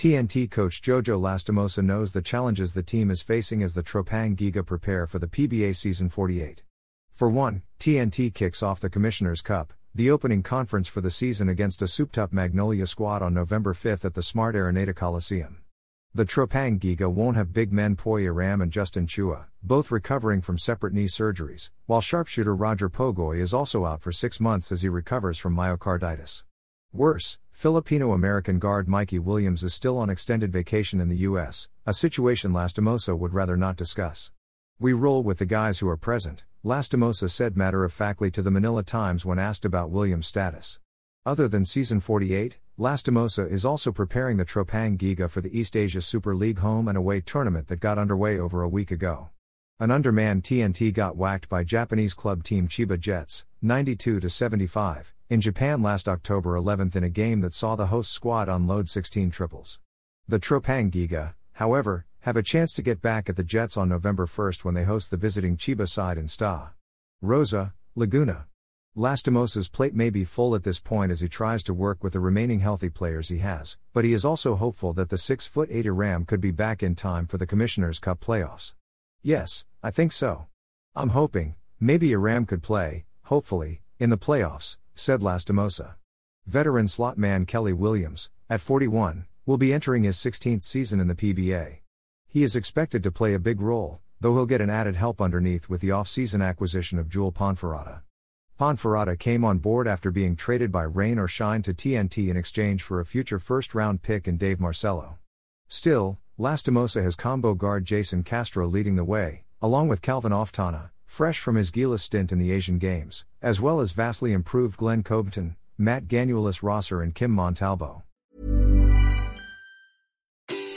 TNT coach Jojo Lastimosa knows the challenges the team is facing as the Tropang Giga prepare for the PBA season 48. For one, TNT kicks off the Commissioner's Cup, the opening conference for the season against a souped-up Magnolia squad on November 5 at the Smart Araneta Coliseum. The Tropang Giga won't have big men Poy Erram and Justin Chua, both recovering from separate knee surgeries, while sharpshooter Roger Pogoy is also out for six months as he recovers from myocarditis. Worse, Filipino American guard Mikey Williams is still on extended vacation in the U.S., a situation Lastimosa would rather not discuss. We roll with the guys who are present, Lastimosa said matter of factly to the Manila Times when asked about Williams' status. Other than season 48, Lastimosa is also preparing the Tropang Giga for the East Asia Super League home and away tournament that got underway over a week ago. An undermanned TNT got whacked by Japanese club team Chiba Jets, 92 75, in Japan last October 11th in a game that saw the host squad unload 16 triples. The Tropang Giga, however, have a chance to get back at the Jets on November 1st when they host the visiting Chiba side in Sta. Rosa, Laguna. Lastimosa's plate may be full at this point as he tries to work with the remaining healthy players he has, but he is also hopeful that the 6 foot 8 Erram could be back in time for the Commissioner's Cup playoffs. Yes, I think so. I'm hoping, maybe Erram could play, hopefully, in the playoffs, said Lastimosa. Veteran slot man Kelly Williams, at 41, will be entering his 16th season in the PBA. He is expected to play a big role, though he'll get an added help underneath with the off-season acquisition of Jewel Ponferada. Ponferada came on board after being traded by rain or shine to TNT in exchange for a future first-round pick and Dave Marcelo. Still, Lastimosa has combo guard Jason Castro leading the way, along with Calvin Oftana, fresh from his Gilas stint in the Asian Games, as well as vastly improved Glenn Khobuntin, Matt Ganuelas Rosser, and Kib Montalbo.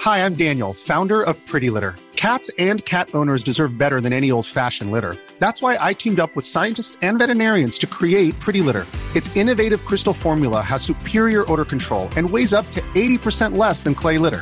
Hi, I'm Daniel, founder of Pretty Litter. Cats and cat owners deserve better than any old fashioned litter. That's why I teamed up with scientists and veterinarians to create Pretty Litter. Its innovative crystal formula has superior odor control and weighs up to 80% less than clay litter.